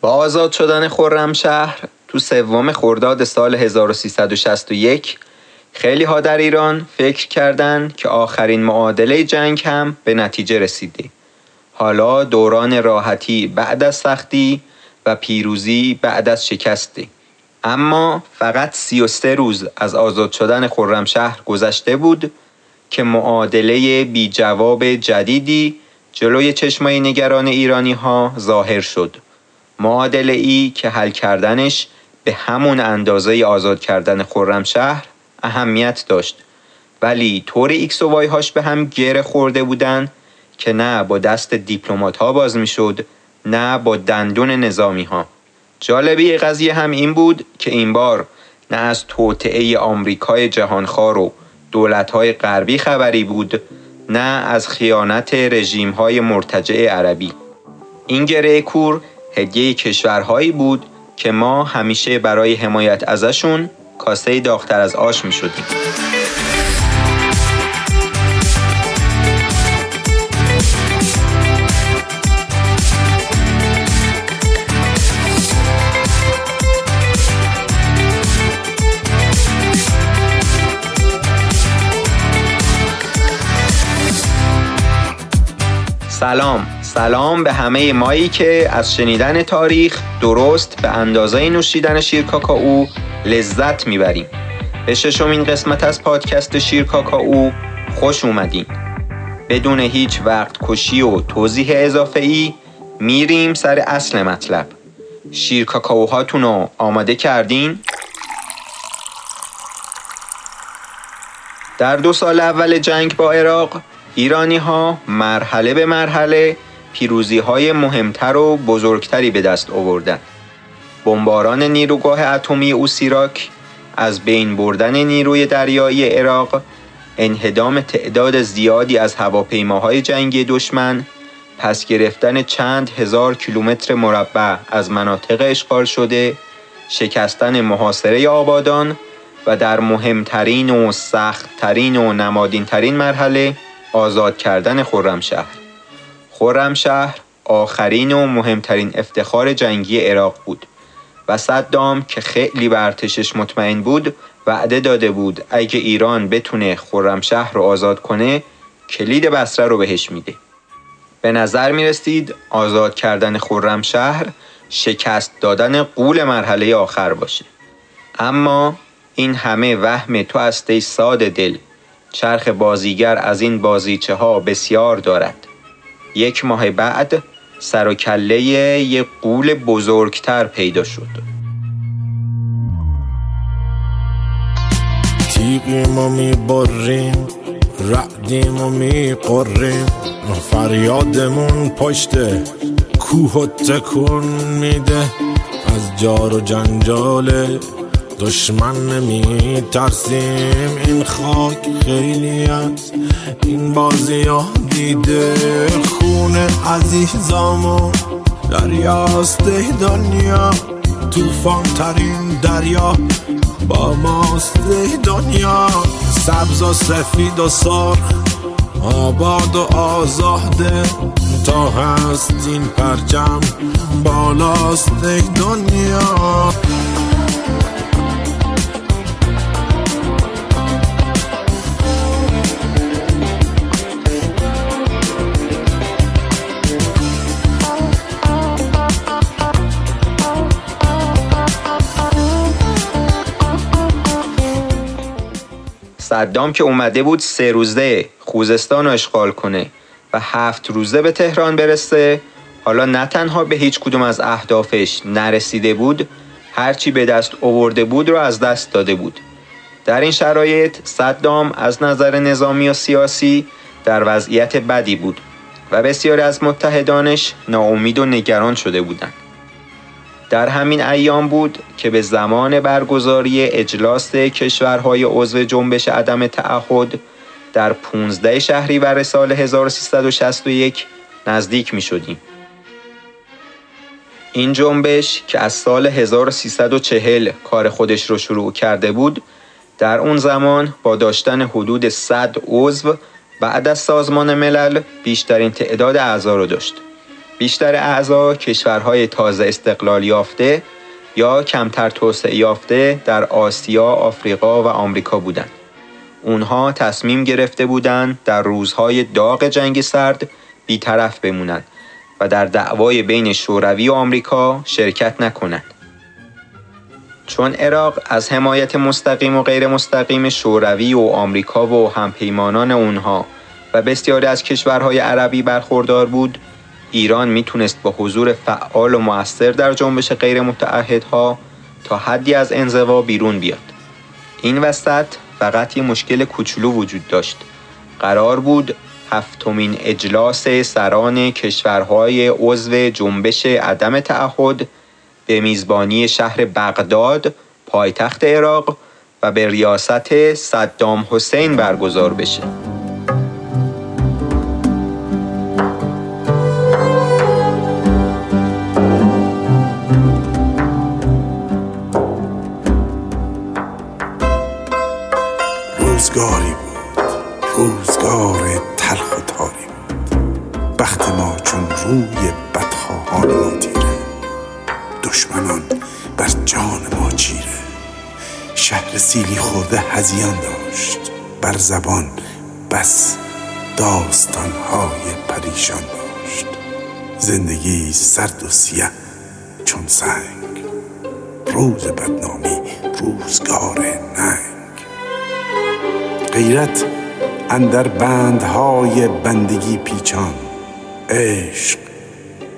با آزاد شدن خرمشهر تو سوم خرداد سال 1361 خیلی ها در ایران فکر کردند که آخرین معادله جنگ هم به نتیجه رسیده. حالا دوران راحتی بعد از سختی و پیروزی بعد از شکسته. اما فقط 33 روز از آزاد شدن خرمشهر گذشته بود که معادله بی جواب جدیدی جلوی چشمای نگران ایرانی ها ظاهر شد. معادله ای که حل کردنش به همون اندازه آزاد کردن خرمشهر اهمیت داشت. ولی طوری x و y هاش به هم گره خورده بودن که نه با دست دیپلمات ها باز می‌شد نه با دندون نظامی ها جالبی قضیه هم این بود که این بار نه از توطئه آمریکای جهانخوار و دولت‌های غربی خبری بود نه از خیانت رژیم های مرتجع عربی. این گره کور هدیه کشورهایی بود که ما همیشه برای حمایت ازشون کاسه داختر از آش می شدیم. سلام سلام به همه مایی که از شنیدن تاریخ درست به اندازه نوشیدن شیر کاکائو لذت می‌بریم. به ششمین قسمت از پادکست شیر کاکائو خوش اومدین. بدون هیچ وقت کشی و توضیح اضافه ای میریم سر اصل مطلب. شیر کاکائوهاتون رو آماده کردین؟ در دو سال اول جنگ با عراق ایرانی ها مرحله به مرحله پیروزی های مهمتر و بزرگتری به دست آوردند. بمباران نیروگاه اتمی اوسیراک از بین بردن نیروی دریایی عراق انهدام تعداد زیادی از هواپیماهای جنگی دشمن پس گرفتن چند هزار کیلومتر مربع از مناطق اشغال شده شکستن محاصره آبادان و در مهمترین و سختترین و نمادینترین مرحله آزاد کردن خرمشهر خرمشهر آخرین و مهمترین افتخار جنگی عراق بود و صدام که خیلی به مطمئن بود وعده داده بود اگه ایران بتونه خرمشهر رو آزاد کنه کلید بسره رو بهش میده. به نظر می رسید آزاد کردن خرمشهر شکست دادن قول مرحله آخر باشه. اما این همه وهم تو است ساد دل چرخ بازیگر از این بازیچه ها بسیار دارد. یک ماه بعد سر و کله یه قول بزرگتر پیدا شد. تیغیم و می‌بریم رعدیم و میقریم فریادمون پشت کوه و تکون میده. از جار و جنجال دشمن نمی ترسیم این خاک خیلی است این بازی ها دیده خون عزیزامو دریاست دنیا توفان ترین دریا با ماست دنیا سبز و سفید و سرخ آباد و آزاده تا هست این پرچم بالاست دنیا. صدام که اومده بود سه روزه خوزستان رو اشغال کنه و هفت روزه به تهران برسه حالا نه تنها به هیچ کدوم از اهدافش نرسیده بود هرچی به دست آورده بود رو از دست داده بود. در این شرایط صدام از نظر نظامی و سیاسی در وضعیت بدی بود و بسیاری از متحدانش ناامید و نگران شده بودند. در همین ایام بود که به زمان برگزاری اجلاس کشورهای عضو جنبش عدم تعهد در 15 شهریور سال 1361 نزدیک می شدیم. این جنبش که از سال 1340 کار خودش رو شروع کرده بود در اون زمان با داشتن حدود 100 عضو بعد از سازمان ملل بیشترین تعداد اعضا رو داشت. بیشتر اعضا کشورهای تازه استقلال یافته یا کمتر توسعه یافته در آسیا، آفریقا و آمریکا بودند. اونها تصمیم گرفته بودند در روزهای داغ جنگ سرد بیطرف بمونند و در دعوای بین شوروی و آمریکا شرکت نکنند. چون عراق از حمایت مستقیم و غیر مستقیم شوروی و آمریکا و همپیمانان اونها و بسیاری از کشورهای عربی برخوردار بود ایران می‌تونست با حضور فعال و موثر در جنبش غیر متعهدها تا حدی از انزوا بیرون بیاد. این وسط فقط یه مشکل کوچولو وجود داشت. قرار بود هفتمین اجلاس سران کشورهای عضو جنبش عدم تعهد به میزبانی شهر بغداد پایتخت عراق و به ریاست صدام حسین برگزار بشه. روزگار تلخ و تاری. بود بخت ما چون روی بدخواهان ما تیره دشمنان بر جان ما چیره. شهر سیلی خورده هزیان داشت. بر زبان بس داستانهای پریشان داشت. زندگی سرد و سیه چون سنگ. روز بدنامی روزگار ننگ. غیرت اندر بندهای بندگی پیچان عشق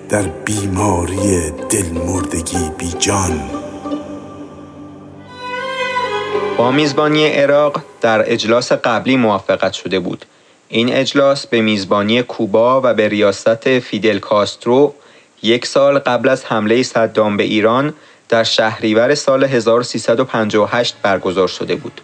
در بیماری دل مردگی بی جان با میزبانی عراق در اجلاس قبلی موافقت شده بود این اجلاس به میزبانی کوبا و به ریاست فیدل کاسترو یک سال قبل از حمله صدام به ایران در شهریور سال 1358 برگزار شده بود.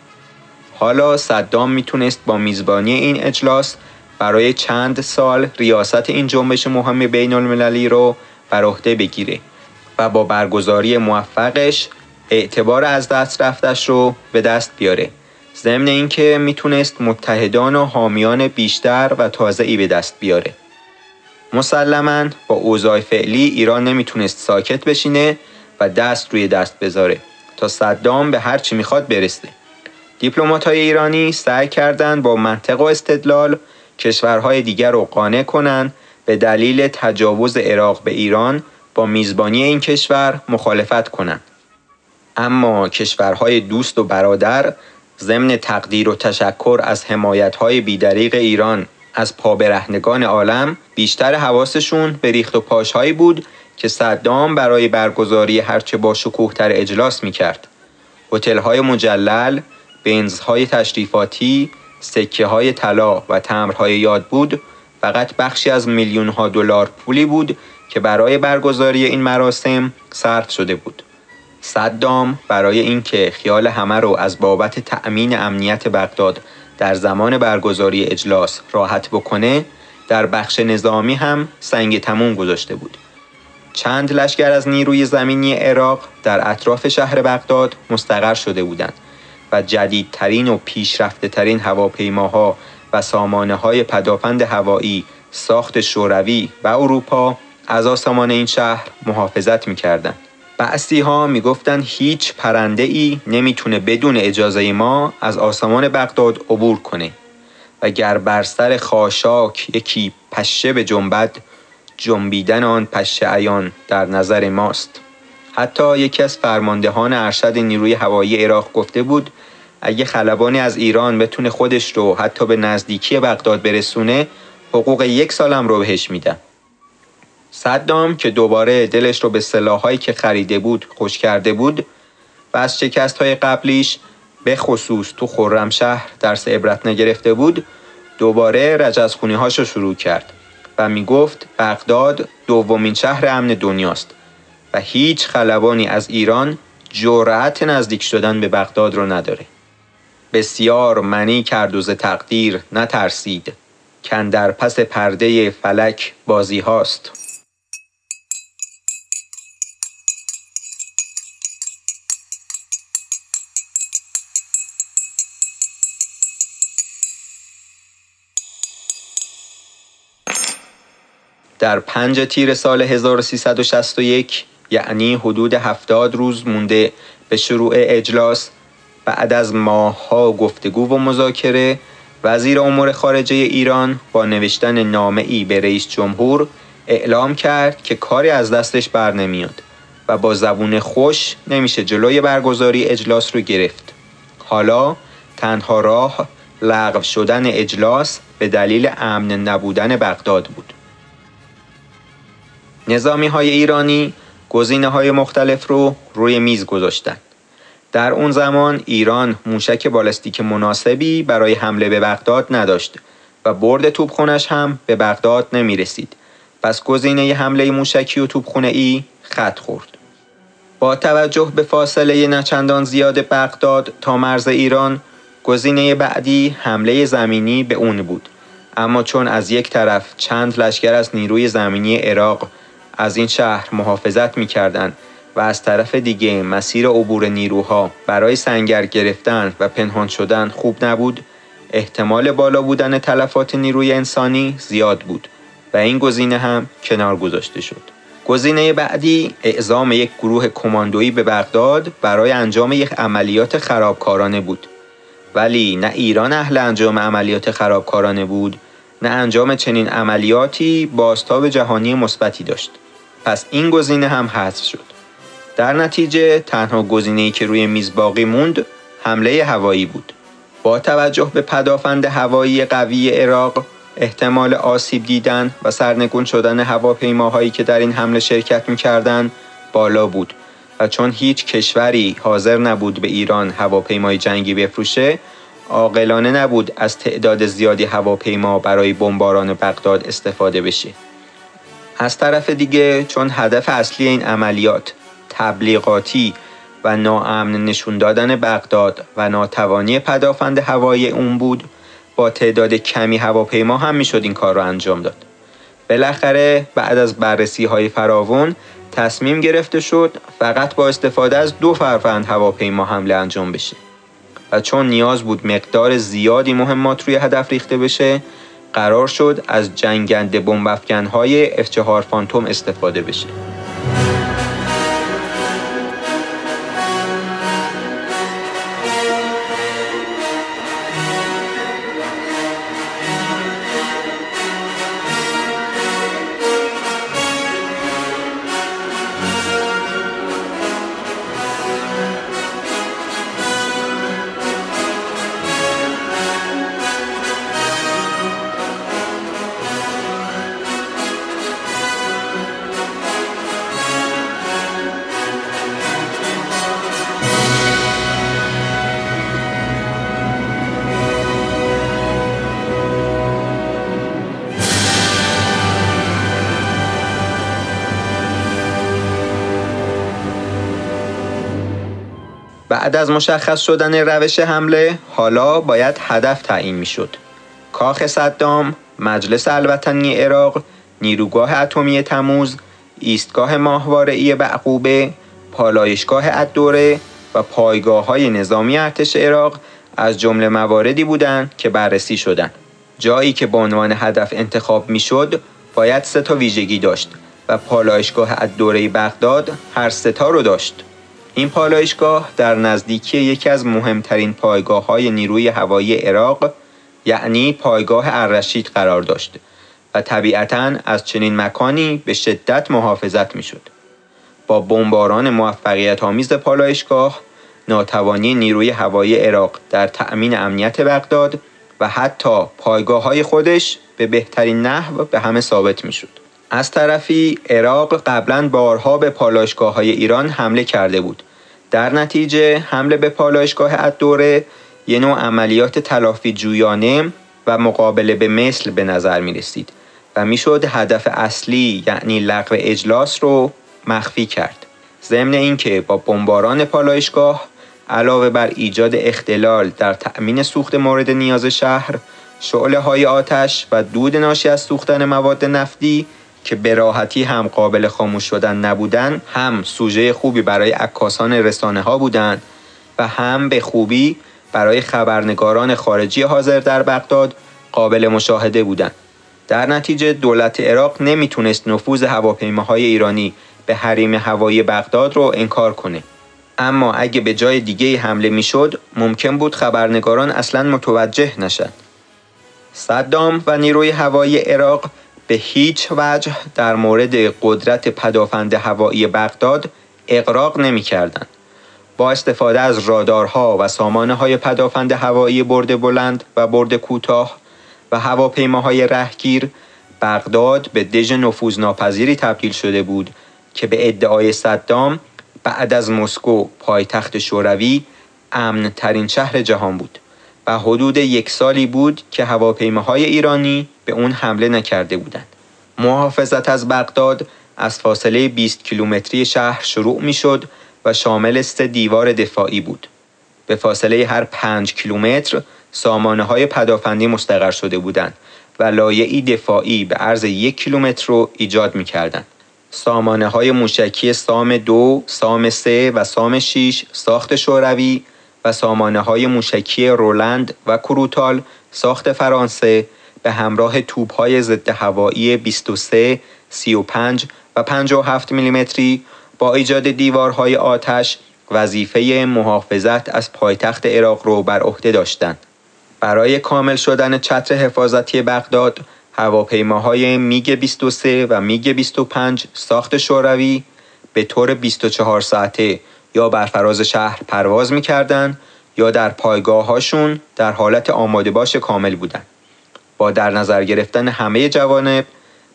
حالا صدام می‌تونست با میزبانی این اجلاس برای چند سال ریاست این جنبش مهم بین المللی رو بر عهده بگیره و با برگزاری موفقش اعتبار از دست رفتش رو به دست بیاره. ضمن اینکه می‌تونست متحدان و حامیان بیشتر و تازه‌ای به دست بیاره. مسلما با اوضاع فعلی ایران نمی‌تونست ساکت بشینه و دست روی دست بذاره تا صدام به هر چی می‌خواد برسه. دیپلمات های ایرانی سعی کردند با منطق و استدلال کشورهای دیگر رو قانع کنند به دلیل تجاوز عراق به ایران با میزبانی این کشور مخالفت کنند. اما کشورهای دوست و برادر ضمن تقدیر و تشکر از حمایتهای بیدریق ایران از پابرهنگان عالم بیشتر حواسشون به ریخت و پاشهایی بود که صدام برای برگزاری هرچه با شکوهتر اجلاس می کرد. هتل های مجلل، بنزهای تشریفاتی، سکه های طلا و تمرهای یاد بود فقط بخشی از میلیون ها دلار پولی بود که برای برگزاری این مراسم صرف شده بود. صدام برای اینکه خیال همه رو از بابت تأمین امنیت بغداد در زمان برگزاری اجلاس راحت بکنه در بخش نظامی هم سنگ تموم گذاشته بود. چند لشکر از نیروی زمینی عراق در اطراف شهر بغداد مستقر شده بودند و جدیدترین و پیشرفته ترین هواپیماها و سامانه های پدافند هوایی ساخت شوروی و اروپا از آسمان این شهر محافظت می‌کردند. بعضی ها می‌گفتند هیچ پرنده ای نمی‌تونه بدون اجازه ما از آسمان بغداد عبور کنه و گر بر سر خاشاک یکی پشه به جنبد جنبیدن آن پشه عیان در نظر ماست حتی یکی از فرماندهان ارشد نیروی هوایی عراق گفته بود اگه خلبانی از ایران بتونه خودش رو حتی به نزدیکی بغداد برسونه حقوق یک سالم رو بهش میدن. صدام که دوباره دلش رو به سلاحایی که خریده بود خوش کرده بود و از شکست های قبلیش به خصوص تو خرمشهر درس عبرت نگرفته بود دوباره رجزخونی هاشو شروع کرد و می گفت بغداد دومین شهر امن دنیاست. و هیچ خلبانی از ایران جرأت نزدیک شدن به بغداد رو نداره. بسیار منی کرد تقدیر نترسید. کن در پس پرده فلک بازی هاست. در پنج تیر سال 1361 یعنی حدود هفتاد روز مونده به شروع اجلاس بعد از ماهها گفتگو و مذاکره وزیر امور خارجه ایران با نوشتن نامه ای به رئیس جمهور اعلام کرد که کاری از دستش بر نمیاد و با زبون خوش نمیشه جلوی برگزاری اجلاس رو گرفت. حالا تنها راه لغو شدن اجلاس به دلیل امن نبودن بغداد بود. نظامی های ایرانی گزینه های مختلف رو روی میز گذاشتن. در اون زمان ایران موشک بالستیک مناسبی برای حمله به بغداد نداشت و برد توپخونش هم به بغداد نمی رسید. پس گزینه حمله موشکی و توپخونه ای خط خورد. با توجه به فاصله نچندان زیاد بغداد تا مرز ایران گزینه بعدی حمله زمینی به اون بود اما چون از یک طرف چند لشکر از نیروی زمینی عراق از این شهر محافظت می کردن و از طرف دیگه مسیر عبور نیروها برای سنگر گرفتن و پنهان شدن خوب نبود احتمال بالا بودن تلفات نیروی انسانی زیاد بود و این گزینه هم کنار گذاشته شد. گزینه بعدی اعزام یک گروه کماندویی به بغداد برای انجام یک عملیات خرابکارانه بود. ولی نه ایران اهل انجام عملیات خرابکارانه بود نه انجام چنین عملیاتی باستاب جهانی مثبتی داشت. پس این گزینه هم حذف شد. در نتیجه تنها گزینه‌ای که روی میز باقی موند حمله هوایی بود. با توجه به پدافند هوایی قوی عراق احتمال آسیب دیدن و سرنگون شدن هواپیماهایی که در این حمله شرکت می‌کردند بالا بود و چون هیچ کشوری حاضر نبود به ایران هواپیمای جنگی بفروشه عاقلانه نبود از تعداد زیادی هواپیما برای بمباران بغداد استفاده بشه از طرف دیگه چون هدف اصلی این عملیات تبلیغاتی و ناامن نشون دادن بغداد و ناتوانی پدافند هوایی اون بود با تعداد کمی هواپیما هم می‌شد این کار را انجام داد. بالاخره بعد از بررسی های فراوان تصمیم گرفته شد فقط با استفاده از دو فرفند هواپیما حمله انجام بشه و چون نیاز بود مقدار زیادی مهمات روی هدف ریخته بشه قرار شد از جنگنده بمب های F4 فانتوم استفاده بشه. بعد از مشخص شدن روش حمله حالا باید هدف تعیین می‌شد. کاخ صدام، مجلس الوطنی عراق، نیروگاه اتمی تموز، ایستگاه ماهواره‌ای بعقوبه، پالایشگاه الدوره و پایگاه های نظامی ارتش عراق از جمله مواردی بودند که بررسی شدند. جایی که به عنوان هدف انتخاب می‌شد باید سه تا ویژگی داشت و پالایشگاه الدوره بغداد هر سه تا رو داشت. این پالایشگاه در نزدیکی یکی از مهمترین پایگاه های نیروی هوایی عراق یعنی پایگاه الرشید قرار داشت و طبیعتا از چنین مکانی به شدت محافظت می شد. با بمباران موفقیت آمیز پالایشگاه ناتوانی نیروی هوایی عراق در تأمین امنیت بغداد و حتی پایگاه های خودش به بهترین نحو به همه ثابت می شد. از طرفی عراق قبلا بارها به پالایشگاه های ایران حمله کرده بود. در نتیجه حمله به پالایشگاه الدوره یه نوع عملیات تلافی جویانه و مقابله به مثل به نظر می رسید و می‌شد هدف اصلی یعنی لغو اجلاس رو مخفی کرد. ضمن اینکه با بمباران پالایشگاه علاوه بر ایجاد اختلال در تأمین سوخت مورد نیاز شهر شعله های آتش و دود ناشی از سوختن مواد نفتی که به راحتی هم قابل خاموش شدن نبودن هم سوژه خوبی برای عکاسان رسانه ها بودند و هم به خوبی برای خبرنگاران خارجی حاضر در بغداد قابل مشاهده بودند. در نتیجه دولت عراق نمی‌تونست نفوذ هواپیماهای ایرانی به حریم هوایی بغداد رو انکار کنه. اما اگه به جای دیگه حمله می‌شد ممکن بود خبرنگاران اصلا متوجه نشن. صدام و نیروی هوایی عراق به هیچ وجه در مورد قدرت پدافند هوایی بغداد اقراق نمی کردن. با استفاده از رادارها و سامانه های پدافند هوایی برد بلند و برد کوتاه و هواپیماهای رهگیر بغداد به دژ نفوذناپذیری تبدیل شده بود که به ادعای صدام بعد از مسکو پایتخت شوروی امن ترین شهر جهان بود و حدود یک سالی بود که هواپیماهای ایرانی به اون حمله نکرده بودند. محافظت از بغداد از فاصله 20 کیلومتری شهر شروع می شد و شامل سه دیوار دفاعی بود. به فاصله هر پنج کیلومتر سامانه های پدافندی مستقر شده بودند و لایعی دفاعی به عرض یک کیلومتر رو ایجاد می کردن. سامانه های موشکی سام دو، سام سه و سام شیش ساخت شوروی و سامانه های موشکی رولند و کروتال ساخت فرانسه به همراه توپ های ضد هوایی 23 35 و 57 میلیمتری با ایجاد دیوارهای آتش وظیفه محافظت از پایتخت عراق رو بر عهده داشتند. برای کامل شدن چتر حفاظتی بغداد هواپیماهای میگ 23 و میگ 25 ساخت شوروی به طور 24 ساعته یا بر فراز شهر پرواز می‌کردند یا در پایگاه هاشون در حالت آماده باش کامل بودند. با در نظر گرفتن همه جوانب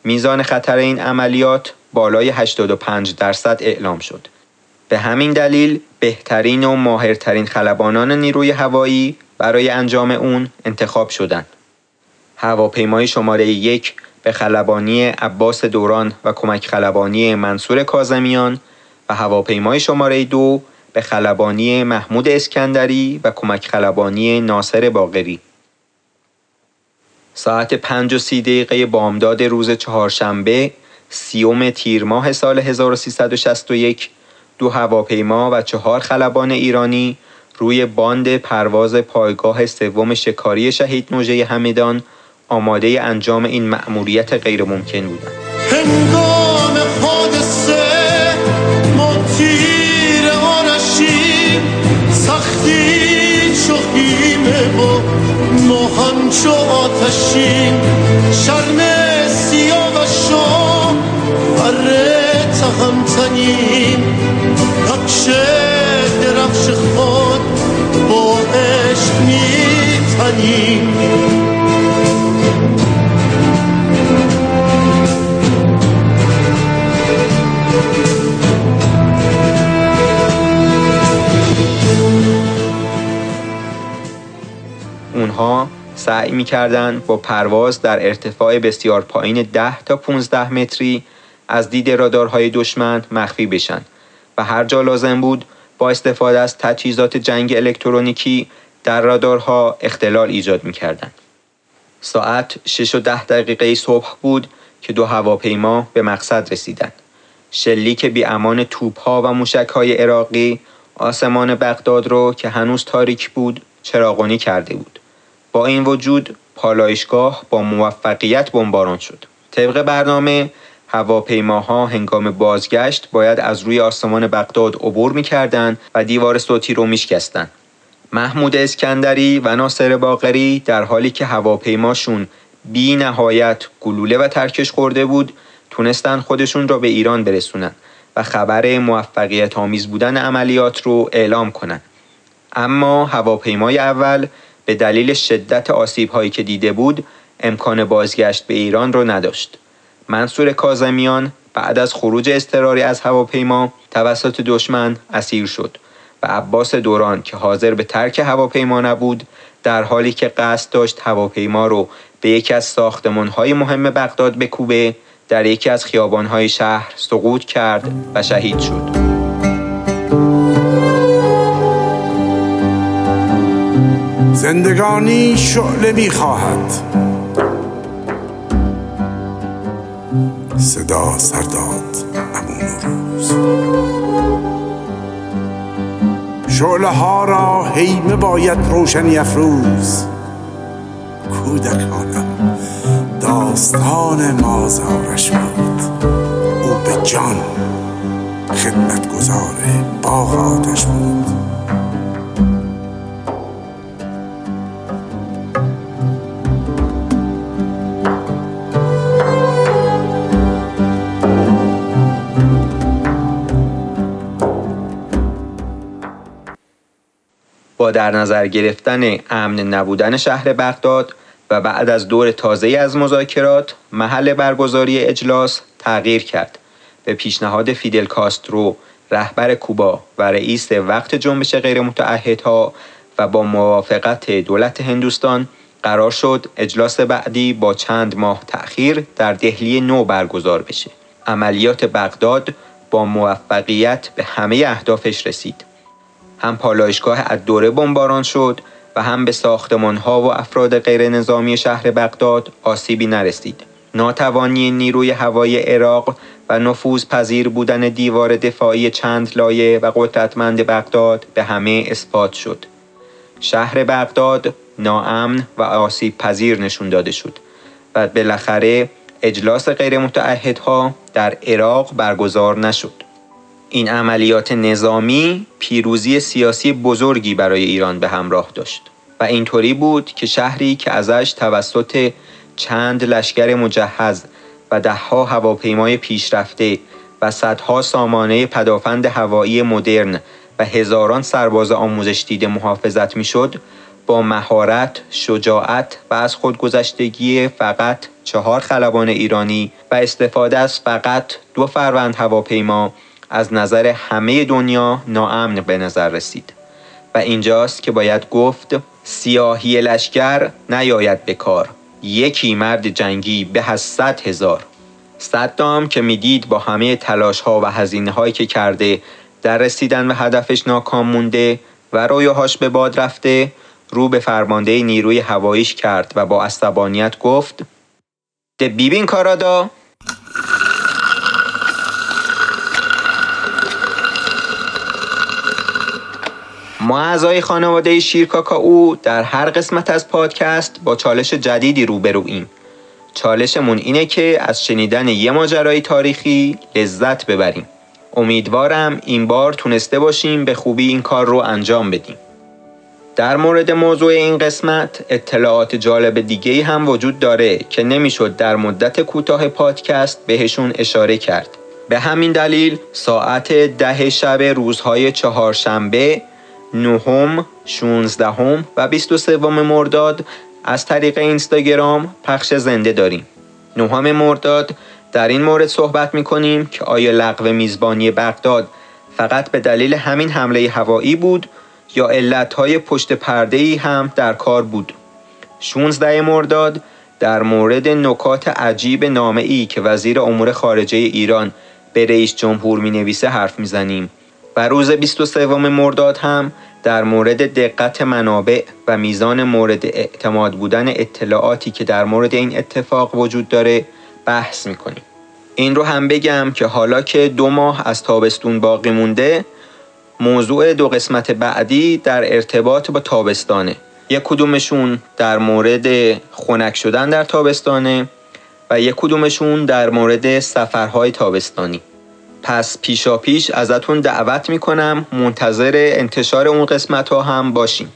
میزان خطر این عملیات بالای 85 درصد اعلام شد. به همین دلیل بهترین و ماهرترین خلبانان نیروی هوایی برای انجام اون انتخاب شدند. هواپیمای شماره یک به خلبانی عباس دوران و کمک خلبانی منصور کازمیان و هواپیمای شماره دو به خلبانی محمود اسکندری و کمک خلبانی ناصر باقری ساعت پنج و سی دقیقه بامداد روز چهارشنبه سیوم تیر ماه سال 1361 دو هواپیما و چهار خلبان ایرانی روی باند پرواز پایگاه سوم شکاری شهید نوژه همدان آماده انجام این مأموریت غیر ممکن بودند. سختی چخیمه و ما همچو آتشیم شرم سیاه و شام بره تهمتنیم نقش درخش خود با عشق میتنیم. اونها سعی می‌کردند با پرواز در ارتفاع بسیار پایین 10 تا 15 متری از دید رادارهای دشمن مخفی بشن و هر جا لازم بود با استفاده از تجهیزات جنگ الکترونیکی در رادارها اختلال ایجاد می‌کردند. ساعت 6 و 10 دقیقه صبح بود که دو هواپیما به مقصد رسیدند. شلیک بی امان توپ ها و موشک های عراقی آسمان بغداد رو که هنوز تاریک بود چراغانی کرده بود. با این وجود پالایشگاه با موفقیت بمباران شد. طبق برنامه هواپیماها هنگام بازگشت باید از روی آسمان بغداد عبور می‌کردند و دیوار صوتی رو میشکستند. محمود اسکندری و ناصر باقری در حالی که هواپیماشون بی نهایت گلوله و ترکش خورده بود تونستن خودشون را به ایران برسونن و خبر موفقیت آمیز بودن عملیات رو اعلام کنند. اما هواپیمای اول به دلیل شدت آسیب هایی که دیده بود امکان بازگشت به ایران را نداشت. منصور کازمیان بعد از خروج اضطراری از هواپیما توسط دشمن اسیر شد و عباس دوران که حاضر به ترک هواپیما نبود در حالی که قصد داشت هواپیما رو به یکی از های مهم بغداد بکوبه در یکی از های شهر سقوط کرد و شهید شد. زندگانی شعله می‌خواهد. صدا سرداد امون روز. شعله ها را حیمه باید روشنی افروز. کودکانم داستان مازارش بود او به جان خدمتگزار باغ آتش بود در نظر گرفتن امن نبودن شهر بغداد و بعد از دور تازه از مذاکرات محل برگزاری اجلاس تغییر کرد به پیشنهاد فیدل کاسترو رهبر کوبا و رئیس وقت جنبش غیرمتعهدها و با موافقت دولت هندوستان قرار شد اجلاس بعدی با چند ماه تأخیر در دهلی نو برگزار بشه. عملیات بغداد با موفقیت به همه اهدافش رسید. هم پالایشگاه از دوره بمباران شد و هم به ساختمان ها و افراد غیر نظامی شهر بغداد آسیبی نرسید. ناتوانی نیروی هوایی عراق و نفوذ پذیر بودن دیوار دفاعی چند لایه و قدرتمند بغداد به همه اثبات شد. شهر بغداد ناامن و آسیب پذیر نشون داده شد و بالاخره اجلاس غیر متعهدها در عراق برگزار نشد. این عملیات نظامی پیروزی سیاسی بزرگی برای ایران به همراه داشت و اینطوری بود که شهری که ازش توسط چند لشکر مجهز و دهها هواپیمای پیشرفته و صدها سامانه پدافند هوایی مدرن و هزاران سرباز آموزش دیده محافظت می‌شد با مهارت، شجاعت و از خودگذشتگی فقط چهار خلبان ایرانی و استفاده از فقط دو فروند هواپیما از نظر همه دنیا ناامن به نظر رسید و اینجاست که باید گفت سیاهی لشکر نیاید به کار. یکی مرد جنگی به از هزار. صدام که می‌دید با همه تلاش ها و هزینه هایی که کرده در رسیدن به هدفش ناکام مونده و رویاهاش به باد رفته رو به فرمانده نیروی هواییش کرد و با عصبانیت گفت ده بیبین کارادا. ما اعضای خانواده شیرکاکا او در هر قسمت از پادکست با چالش جدیدی روبرویم چالشمون اینه که از شنیدن یه ماجرای تاریخی لذت ببریم. امیدوارم این بار تونسته باشیم به خوبی این کار رو انجام بدیم. در مورد موضوع این قسمت اطلاعات جالب دیگه هم وجود داره که نمی‌شد در مدت کوتاه پادکست بهشون اشاره کرد. به همین دلیل ساعت ده شب روزهای چهارشنبه نهم، شونزدهم و 23 مرداد از طریق اینستاگرام پخش زنده داریم. نهم مرداد در این مورد صحبت می کنیم که آیا لغو میزبانی بغداد فقط به دلیل همین حمله هوایی بود یا علتهای پشت پرده ای هم در کار بود. 16 مرداد در مورد نکات عجیب نامه ای که وزیر امور خارجه ایران به رئیس جمهور می نویسه حرف می زنیم و روز 23 مرداد هم در مورد دقت منابع و میزان مورد اعتماد بودن اطلاعاتی که در مورد این اتفاق وجود داره بحث می‌کنیم. این رو هم بگم که حالا که دو ماه از تابستون باقی مونده موضوع دو قسمت بعدی در ارتباط با تابستانه. یک کدومشون در مورد خنک شدن در تابستانه و یک کدومشون در مورد سفرهای تابستانی. پس پیشا پیش ازتون دعوت می‌کنم منتظر انتشار اون قسمت ها هم باشین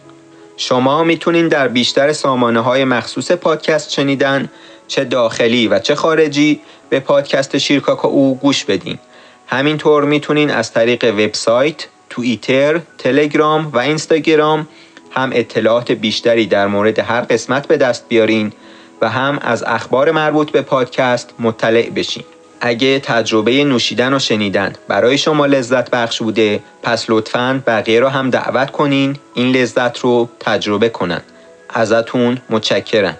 شما می‌تونین در بیشتر سامانه های مخصوص پادکست شنیدن چه داخلی و چه خارجی به پادکست شیرکاکا او گوش بدین همینطور می‌تونین از طریق وبسایت، توییتر، تلگرام و اینستاگرام هم اطلاعات بیشتری در مورد هر قسمت به دست بیارین و هم از اخبار مربوط به پادکست مطلع بشین. اگه تجربه نوشیدن و شنیدن برای شما لذت بخش بوده پس لطفا بقیه رو هم دعوت کنین این لذت رو تجربه کنن. ازتون متشکرم.